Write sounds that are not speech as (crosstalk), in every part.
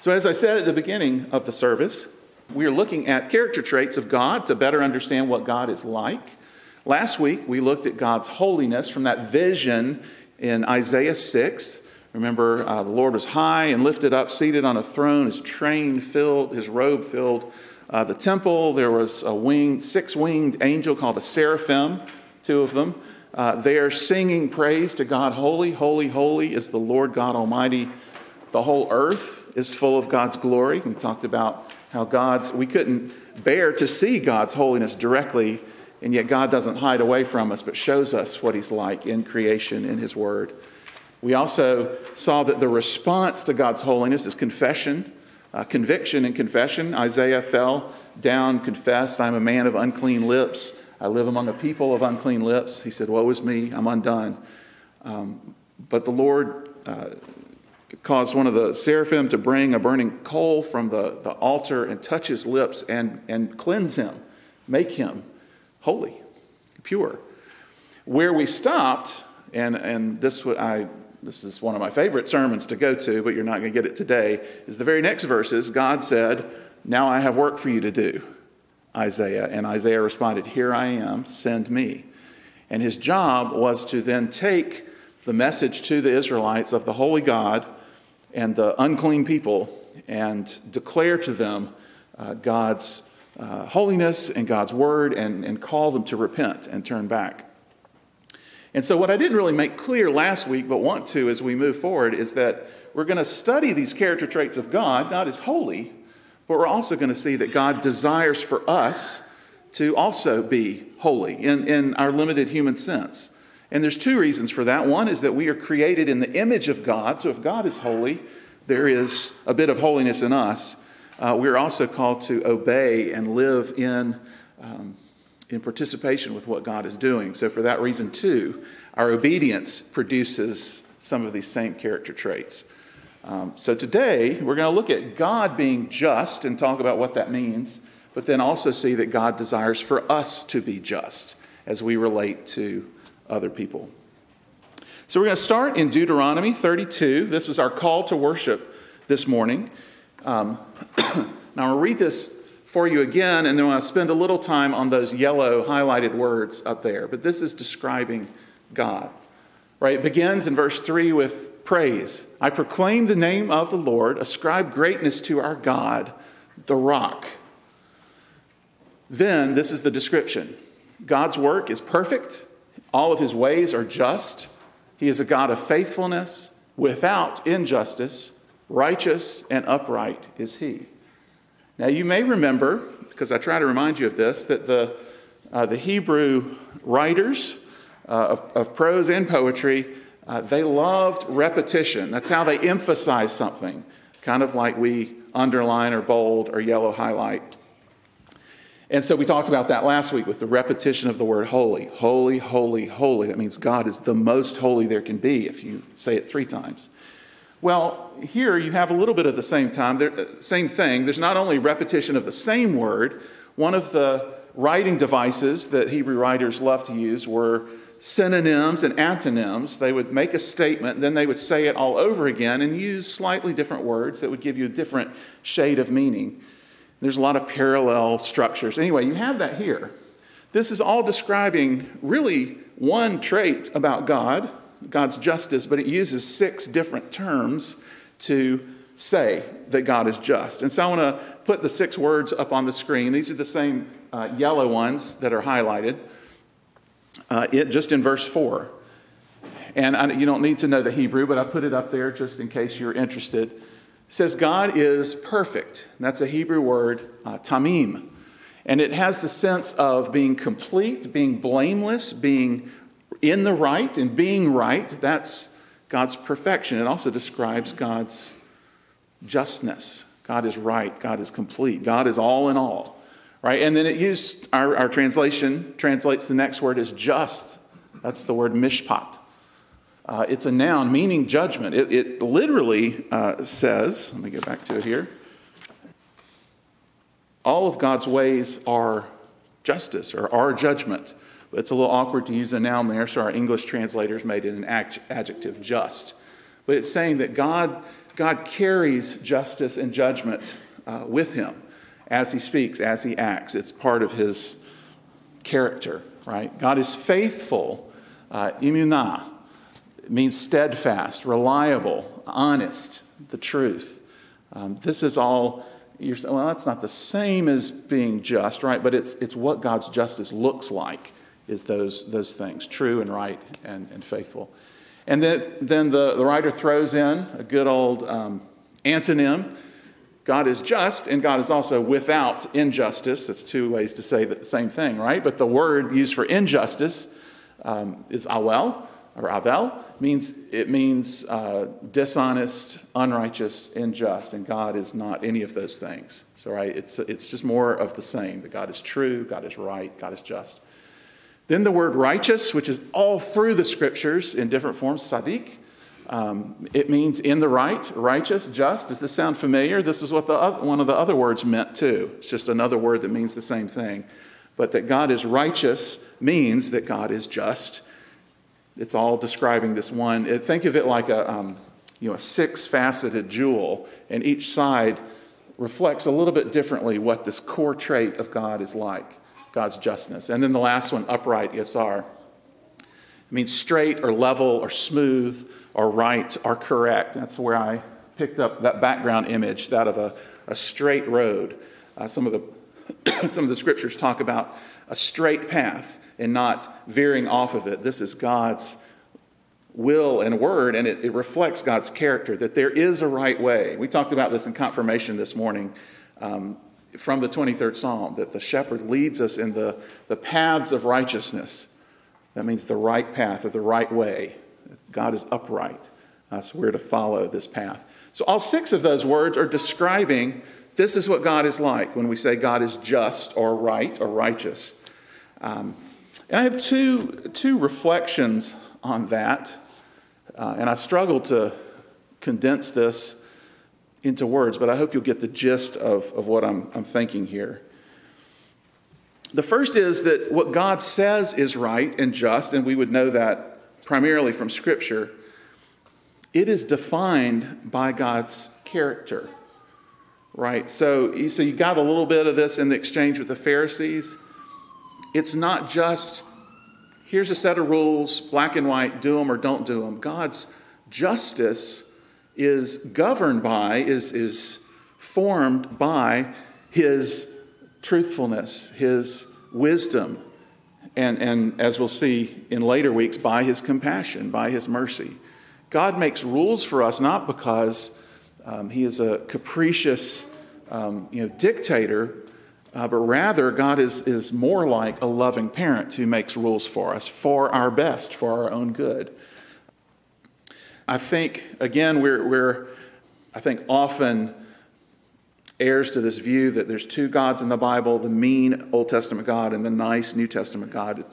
So, as I said at the beginning of the service, we are looking at character traits of God to better understand what God is like. Last week, we looked at God's holiness from that vision in Isaiah 6. Remember, uh, the Lord was high and lifted up, seated on a throne, his train filled, his robe filled uh, the temple. There was a winged, six winged angel called a seraphim, two of them. Uh, they are singing praise to God. Holy, holy, holy is the Lord God Almighty. The whole earth is full of God's glory. We talked about how God's, we couldn't bear to see God's holiness directly, and yet God doesn't hide away from us, but shows us what He's like in creation, in His Word. We also saw that the response to God's holiness is confession, uh, conviction and confession. Isaiah fell down, confessed, I'm a man of unclean lips. I live among a people of unclean lips. He said, Woe is me, I'm undone. Um, but the Lord uh, caused one of the seraphim to bring a burning coal from the, the altar and touch his lips and, and cleanse him, make him holy, pure. Where we stopped, and, and this, I, this is one of my favorite sermons to go to, but you're not going to get it today, is the very next verses. God said, Now I have work for you to do, Isaiah. And Isaiah responded, Here I am, send me. And his job was to then take the message to the Israelites of the holy God and the unclean people and declare to them uh, God's uh, holiness and God's word and, and call them to repent and turn back. And so, what I didn't really make clear last week, but want to as we move forward, is that we're going to study these character traits of God. God is holy, but we're also going to see that God desires for us to also be holy in, in our limited human sense. And there's two reasons for that. One is that we are created in the image of God. So if God is holy, there is a bit of holiness in us. Uh, we're also called to obey and live in, um, in participation with what God is doing. So for that reason, too, our obedience produces some of these same character traits. Um, so today, we're going to look at God being just and talk about what that means, but then also see that God desires for us to be just as we relate to other people. So we're going to start in Deuteronomy 32. This is our call to worship this morning. Um, (clears throat) now I'm going to read this for you again, and then I want to spend a little time on those yellow highlighted words up there. But this is describing God. Right? It begins in verse 3 with praise. I proclaim the name of the Lord, ascribe greatness to our God, the rock. Then, this is the description God's work is perfect, all of his ways are just. He is a God of faithfulness, without injustice, righteous and upright is he. Now, you may remember, because I try to remind you of this, that the, uh, the Hebrew writers uh, of, of, prose and poetry, uh, they loved repetition. That's how they emphasize something, kind of like we underline or bold or yellow highlight. And so we talked about that last week with the repetition of the word holy. Holy, holy, holy. That means God is the most holy there can be if you say it three times. Well, here you have a little bit of the same time, uh, same thing. There's not only repetition of the same word, one of the writing devices that Hebrew writers love to use were synonyms and antonyms. They would make a statement, then they would say it all over again and use slightly different words that would give you a different shade of meaning. There's a lot of parallel structures. Anyway, you have that here. This is all describing really one trait about God, God's justice, but it uses six different terms to say that God is just. And so I want to put the six words up on the screen. These are the same uh, yellow ones that are highlighted, uh, it, just in verse 4. And I, you don't need to know the Hebrew, but I put it up there just in case you're interested says God is perfect. That's a Hebrew word, uh, tamim. And it has the sense of being complete, being blameless, being in the right, and being right. That's God's perfection. It also describes God's justness. God is right. God is complete. God is all in all. Right? And then it used, our, our translation translates the next word as just. That's the word mishpat. Uh, it's a noun meaning judgment. It, it literally uh, says, let me get back to it here. All of God's ways are justice or are judgment. It's a little awkward to use a noun there, so our English translators made it an adjective, just. But it's saying that God, God carries justice and judgment uh, with him as he speaks, as he acts. It's part of his character, right? God is faithful, uh, means steadfast, reliable, honest, the truth. Um, this is all, you're well, that's not the same as being just, right? But it's, it's what God's justice looks like, is those, those things true and right and, and faithful. And then, then the, the writer throws in a good old um, antonym God is just and God is also without injustice. That's two ways to say the same thing, right? But the word used for injustice um, is awel or avel. Means it means uh, dishonest, unrighteous, unjust, and God is not any of those things. So right, it's it's just more of the same. That God is true, God is right, God is just. Then the word righteous, which is all through the scriptures in different forms, sadiq. Um, it means in the right, righteous, just. Does this sound familiar? This is what the other, one of the other words meant too. It's just another word that means the same thing. But that God is righteous means that God is just. It's all describing this one. Think of it like a, um, you know, a six-faceted jewel, and each side reflects a little bit differently what this core trait of God is like, God's justness. And then the last one, upright, yasar. It means straight or level or smooth or right or correct. That's where I picked up that background image, that of a, a straight road. Uh, some, of the, (clears throat) some of the scriptures talk about a straight path and not veering off of it. This is God's will and word, and it, it reflects God's character that there is a right way. We talked about this in confirmation this morning. Um, from the 23rd Psalm, that the shepherd leads us in the, the paths of righteousness. That means the right path or the right way. God is upright. So we're to follow this path. So all six of those words are describing this is what God is like when we say God is just or right or righteous. Um, and I have two, two reflections on that. Uh, and I struggle to condense this into words, but I hope you'll get the gist of, of what I'm, I'm thinking here. The first is that what God says is right and just, and we would know that primarily from Scripture, it is defined by God's character. Right? So, so you got a little bit of this in the exchange with the Pharisees. It's not just here's a set of rules, black and white, do them or don't do them. God's justice is governed by, is, is formed by his truthfulness, his wisdom, and, and as we'll see in later weeks, by his compassion, by his mercy. God makes rules for us not because um, he is a capricious um, you know, dictator, uh, but rather God is, is more like a loving parent who makes rules for us for our best, for our own good. I think, again, we're, we're I think, often heirs to this view that there's two gods in the Bible the mean Old Testament God and the nice New Testament God.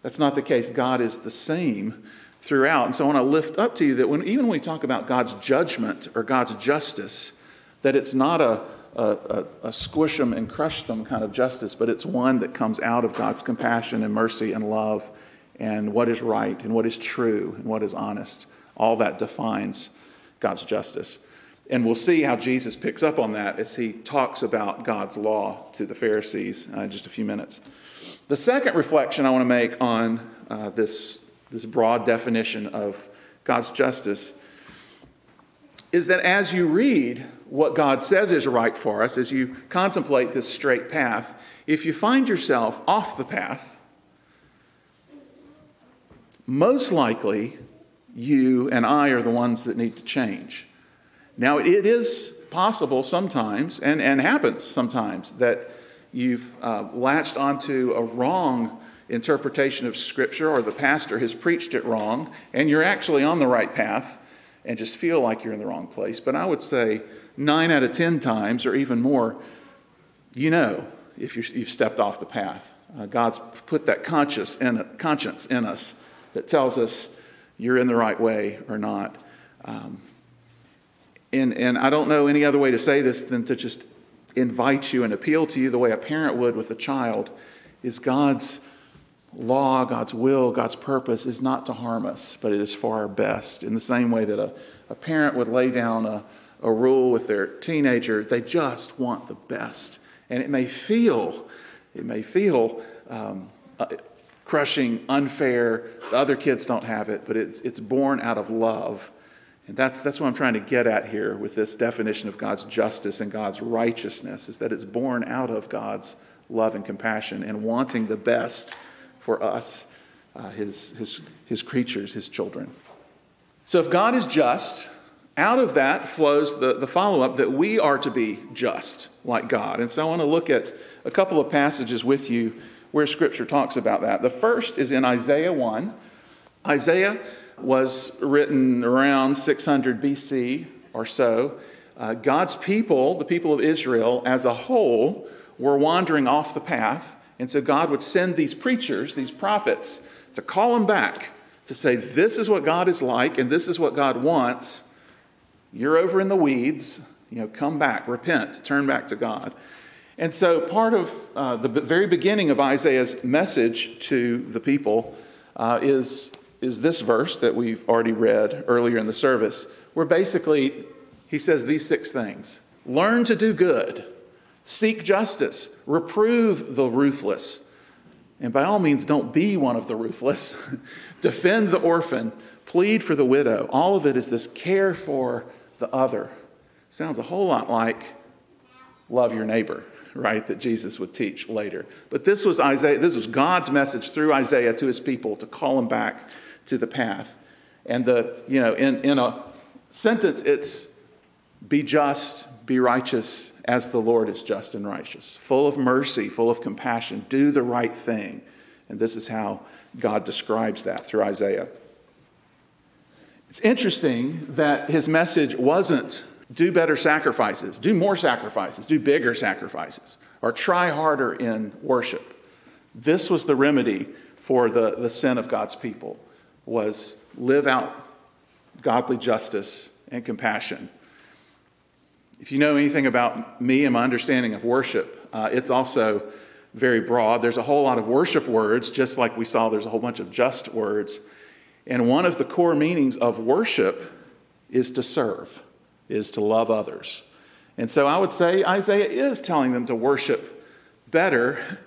That's not the case. God is the same throughout. And so I want to lift up to you that when, even when we talk about God's judgment or God's justice, that it's not a, a, a, a squish them and crush them kind of justice, but it's one that comes out of God's compassion and mercy and love and what is right and what is true and what is honest. All that defines God's justice. And we'll see how Jesus picks up on that as he talks about God's law to the Pharisees uh, in just a few minutes. The second reflection I want to make on uh, this, this broad definition of God's justice is that as you read what God says is right for us, as you contemplate this straight path, if you find yourself off the path, most likely you and I are the ones that need to change. Now, it is possible sometimes, and, and happens sometimes, that you've uh, latched onto a wrong interpretation of Scripture, or the pastor has preached it wrong, and you're actually on the right path and just feel like you're in the wrong place. But I would say nine out of 10 times, or even more, you know if you have stepped off the path. Uh, God's put that conscience in, conscience in us that tells us you're in the right way or not. Um, and, and I don't know any other way to say this than to just invite you and appeal to you the way a parent would with a child is God's law, God's will, God's purpose is not to harm us, but it is for our best. In the same way that a, a parent would lay down a, a rule with their teenager, they just want the best. And it may feel, it may feel um, uh, crushing, unfair. The other kids don't have it, but it's, it's born out of love. And that's, that's what I'm trying to get at here with this definition of God's justice and God's righteousness, is that it's born out of God's love and compassion and wanting the best for us, uh, his, his, his creatures, his children. So if God is just, out of that flows the, the follow up that we are to be just like God. And so I want to look at a couple of passages with you where Scripture talks about that. The first is in Isaiah 1. Isaiah was written around 600 BC or so. Uh, God's people, the people of Israel as a whole, were wandering off the path. And so God would send these preachers, these prophets, to call them back, to say, This is what God is like, and this is what God wants. You're over in the weeds. You know, come back, repent, turn back to God. And so, part of uh, the very beginning of Isaiah's message to the people uh, is, is this verse that we've already read earlier in the service, where basically he says these six things Learn to do good Seek justice, reprove the ruthless. And by all means, don't be one of the ruthless. (laughs) Defend the orphan, plead for the widow. All of it is this care for the other. Sounds a whole lot like love your neighbor, (laughs) right? That Jesus would teach later. But this was Isaiah, this was God's message through Isaiah to his people to call them back to the path. And the, you know, in, in a sentence, it's be just, be righteous, as the Lord is just and righteous, full of mercy, full of compassion, do the right thing. And this is how God describes that through Isaiah. It's interesting that his message wasn't do better sacrifices, do more sacrifices, do bigger sacrifices, or try harder in worship. This was the remedy for the, the sin of God's people was live out godly justice and compassion if you know anything about me and my understanding of worship, uh, it's also very broad. There's a whole lot of worship words, just like we saw there's a whole bunch of just words. And one of the core meanings of worship is to serve, is to love others. And so I would say Isaiah is telling them to worship better,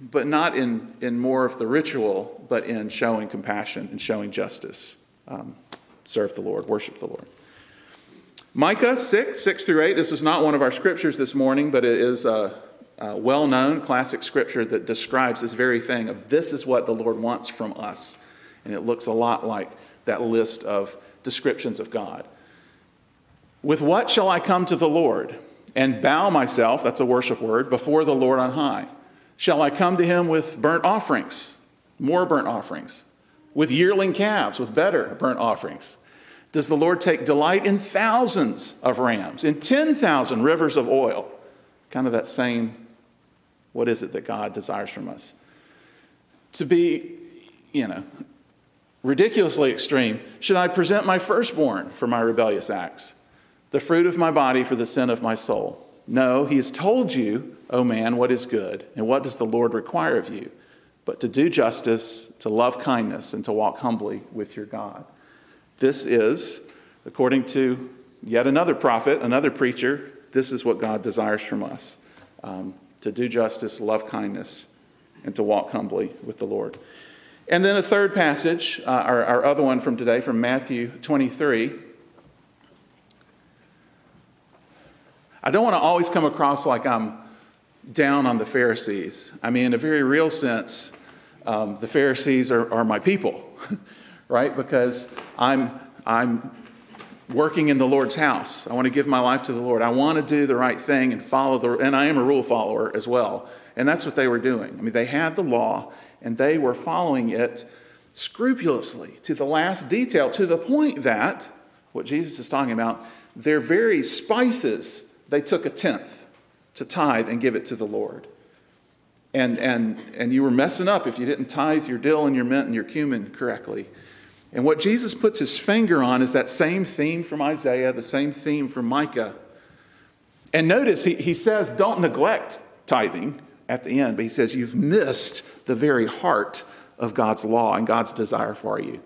but not in, in more of the ritual, but in showing compassion and showing justice. Um, serve the Lord, worship the Lord. Micah 6, 6 through 8. This is not one of our scriptures this morning, but it is a, a well known classic scripture that describes this very thing of this is what the Lord wants from us. And it looks a lot like that list of descriptions of God. With what shall I come to the Lord and bow myself, that's a worship word, before the Lord on high? Shall I come to him with burnt offerings, more burnt offerings, with yearling calves, with better burnt offerings? Does the Lord take delight in thousands of rams, in 10,000 rivers of oil. Kind of that same, what is it that God desires from us? To be, you know, ridiculously extreme. Should I present my firstborn for my rebellious acts, the fruit of my body for the sin of my soul? No, he has told you, O oh man, what is good, and what does the Lord require of you? But to do justice, to love kindness, and to walk humbly with your God. This is, according to yet another prophet, another preacher, this is what God desires from us um, to do justice, love kindness, and to walk humbly with the Lord. And then a third passage, uh, our, our other one from today, from Matthew 23. I don't want to always come across like I'm down on the Pharisees. I mean, in a very real sense, um, the Pharisees are, are my people. (laughs) right? Because I'm, I'm working in the Lord's house. I want to give my life to the Lord. I want to do the right thing and follow the, and I am a rule follower as well. And that's what they were doing. I mean, they had the law and they were following it scrupulously to the last detail, to the point that, what Jesus is talking about, their very spices, they took a tenth to tithe and give it to the Lord. And, and, and you were messing up if you didn't tithe your dill and your mint and your cumin correctly. And what Jesus puts his finger on is that same theme from Isaiah, the same theme from Micah. And notice he, he says, don't neglect tithing, at the end, but he says, You've missed the very heart of God's law and God's desire for you.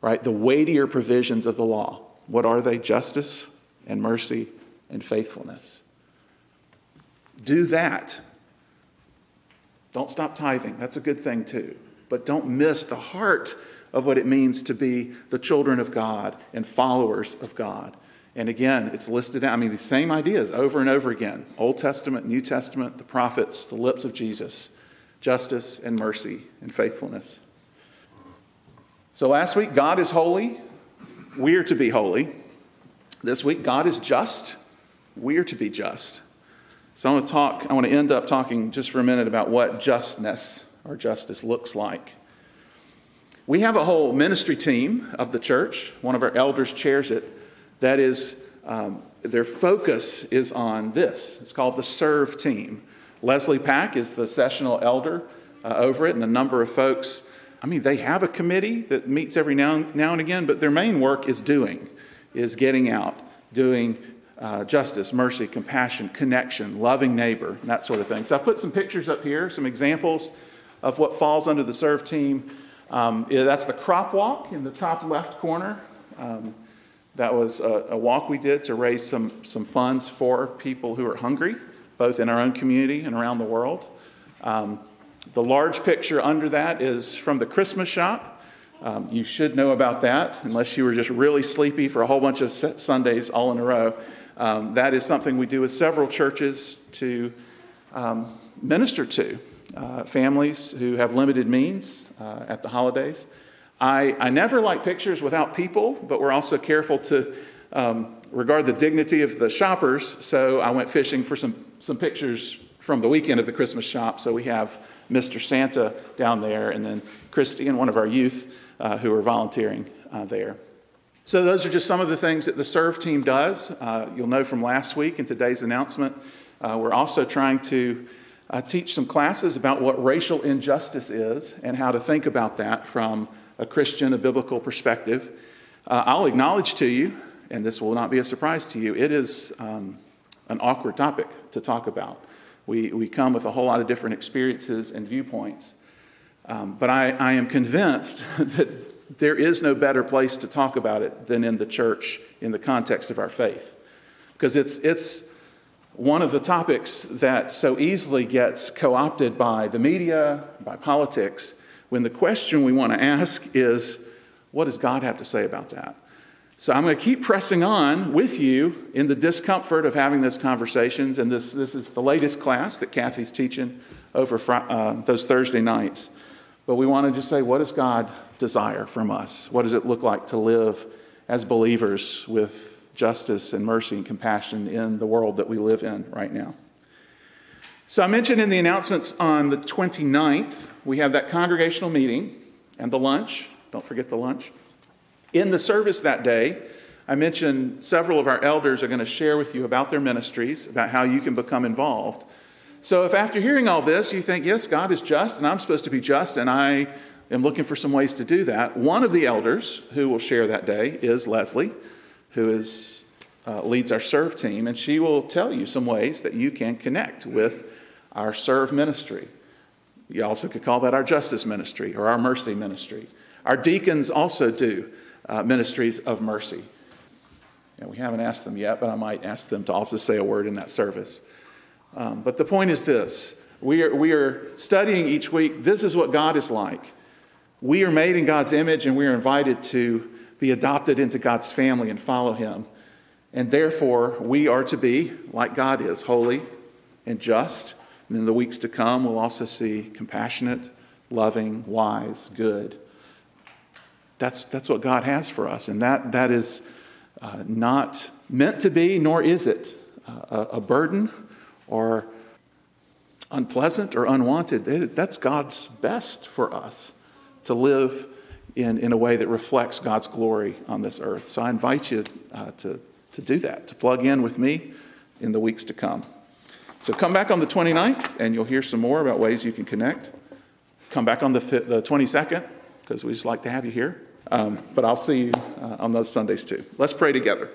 Right? The weightier provisions of the law. What are they? Justice and mercy and faithfulness. Do that. Don't stop tithing. That's a good thing, too. But don't miss the heart of what it means to be the children of God and followers of God. And again, it's listed out. I mean, the same ideas over and over again Old Testament, New Testament, the prophets, the lips of Jesus justice and mercy and faithfulness. So last week, God is holy. We are to be holy. This week, God is just. We are to be just. So I want to talk, I want to end up talking just for a minute about what justness or justice looks like. We have a whole ministry team of the church. One of our elders chairs it. That is, um, their focus is on this. It's called the Serve Team. Leslie Pack is the sessional elder uh, over it, and the number of folks. I mean, they have a committee that meets every now and, now and again, but their main work is doing, is getting out, doing uh, justice, mercy, compassion, connection, loving neighbor, that sort of thing. So I put some pictures up here, some examples of what falls under the serve team. Um, that's the crop walk in the top left corner. Um, that was a, a, walk we did to raise some, some funds for people who are hungry both in our own community and around the world. Um, the large picture under that is from the Christmas shop. Um, you should know about that, unless you were just really sleepy for a whole bunch of Sundays all in a row. Um, that is something we do with several churches to um, minister to uh, families who have limited means uh, at the holidays. I, I never like pictures without people, but we're also careful to um, regard the dignity of the shoppers, so I went fishing for some some pictures from the weekend of the Christmas shop. So we have Mr. Santa down there, and then Christy and one of our youth uh, who are volunteering uh, there. So those are just some of the things that the Serve team does. Uh, you'll know from last week and today's announcement. Uh, we're also trying to uh, teach some classes about what racial injustice is and how to think about that from a Christian, a biblical perspective. Uh, I'll acknowledge to you, and this will not be a surprise to you, it is. Um, an awkward topic to talk about. We, we come with a whole lot of different experiences and viewpoints. Um, but I, I am convinced (laughs) that there is no better place to talk about it than in the church in the context of our faith. Because it's, it's one of the topics that so easily gets co opted by the media, by politics, when the question we want to ask is what does God have to say about that? So I'm going to keep pressing on with you in the discomfort of having those conversations. And this, this is the latest class that Kathy's teaching over uh, those Thursday nights. But we want to just say, what does God desire from us? What does it look like to live as believers with justice and mercy and compassion in the world that we live in right now? So I mentioned in the announcements on the 29th, we have that congregational meeting and the lunch. Don't forget the lunch. In the service that day, I mentioned several of our elders are going to share with you about their ministries, about how you can become involved. So if after hearing all this, you think, yes, God is just and I'm supposed to be just and I am looking for some ways to do that, one of the elders who will share that day is Leslie, who is, uh, leads our serve team, and she will tell you some ways that you can connect with our serve ministry. You also could call that our justice ministry or our mercy ministry. Our deacons also do uh, ministries of mercy. And we haven't asked them yet, but I might ask them to also say a word in that service. Um, but the point is this we are, we are studying each week. This is what God is like. We are made in God's image, and we are invited to be adopted into God's family and follow Him. And therefore, we are to be like God is, holy and just. And in the weeks to come, we'll also see compassionate, loving, wise, good. That's, that's what God has for us. And that, that is uh, not meant to be, nor is it uh, a, a burden or unpleasant or unwanted. It, that's God's best for us to live in, in a way that reflects God's glory on this earth. So I invite you uh, to, to do that, to plug in with me in the weeks to come. So come back on the 29th and you'll hear some more about ways you can connect. Come back on the, the 22nd because we just like to have you here. Um, but I'll see you uh, on those Sundays too. Let's pray together.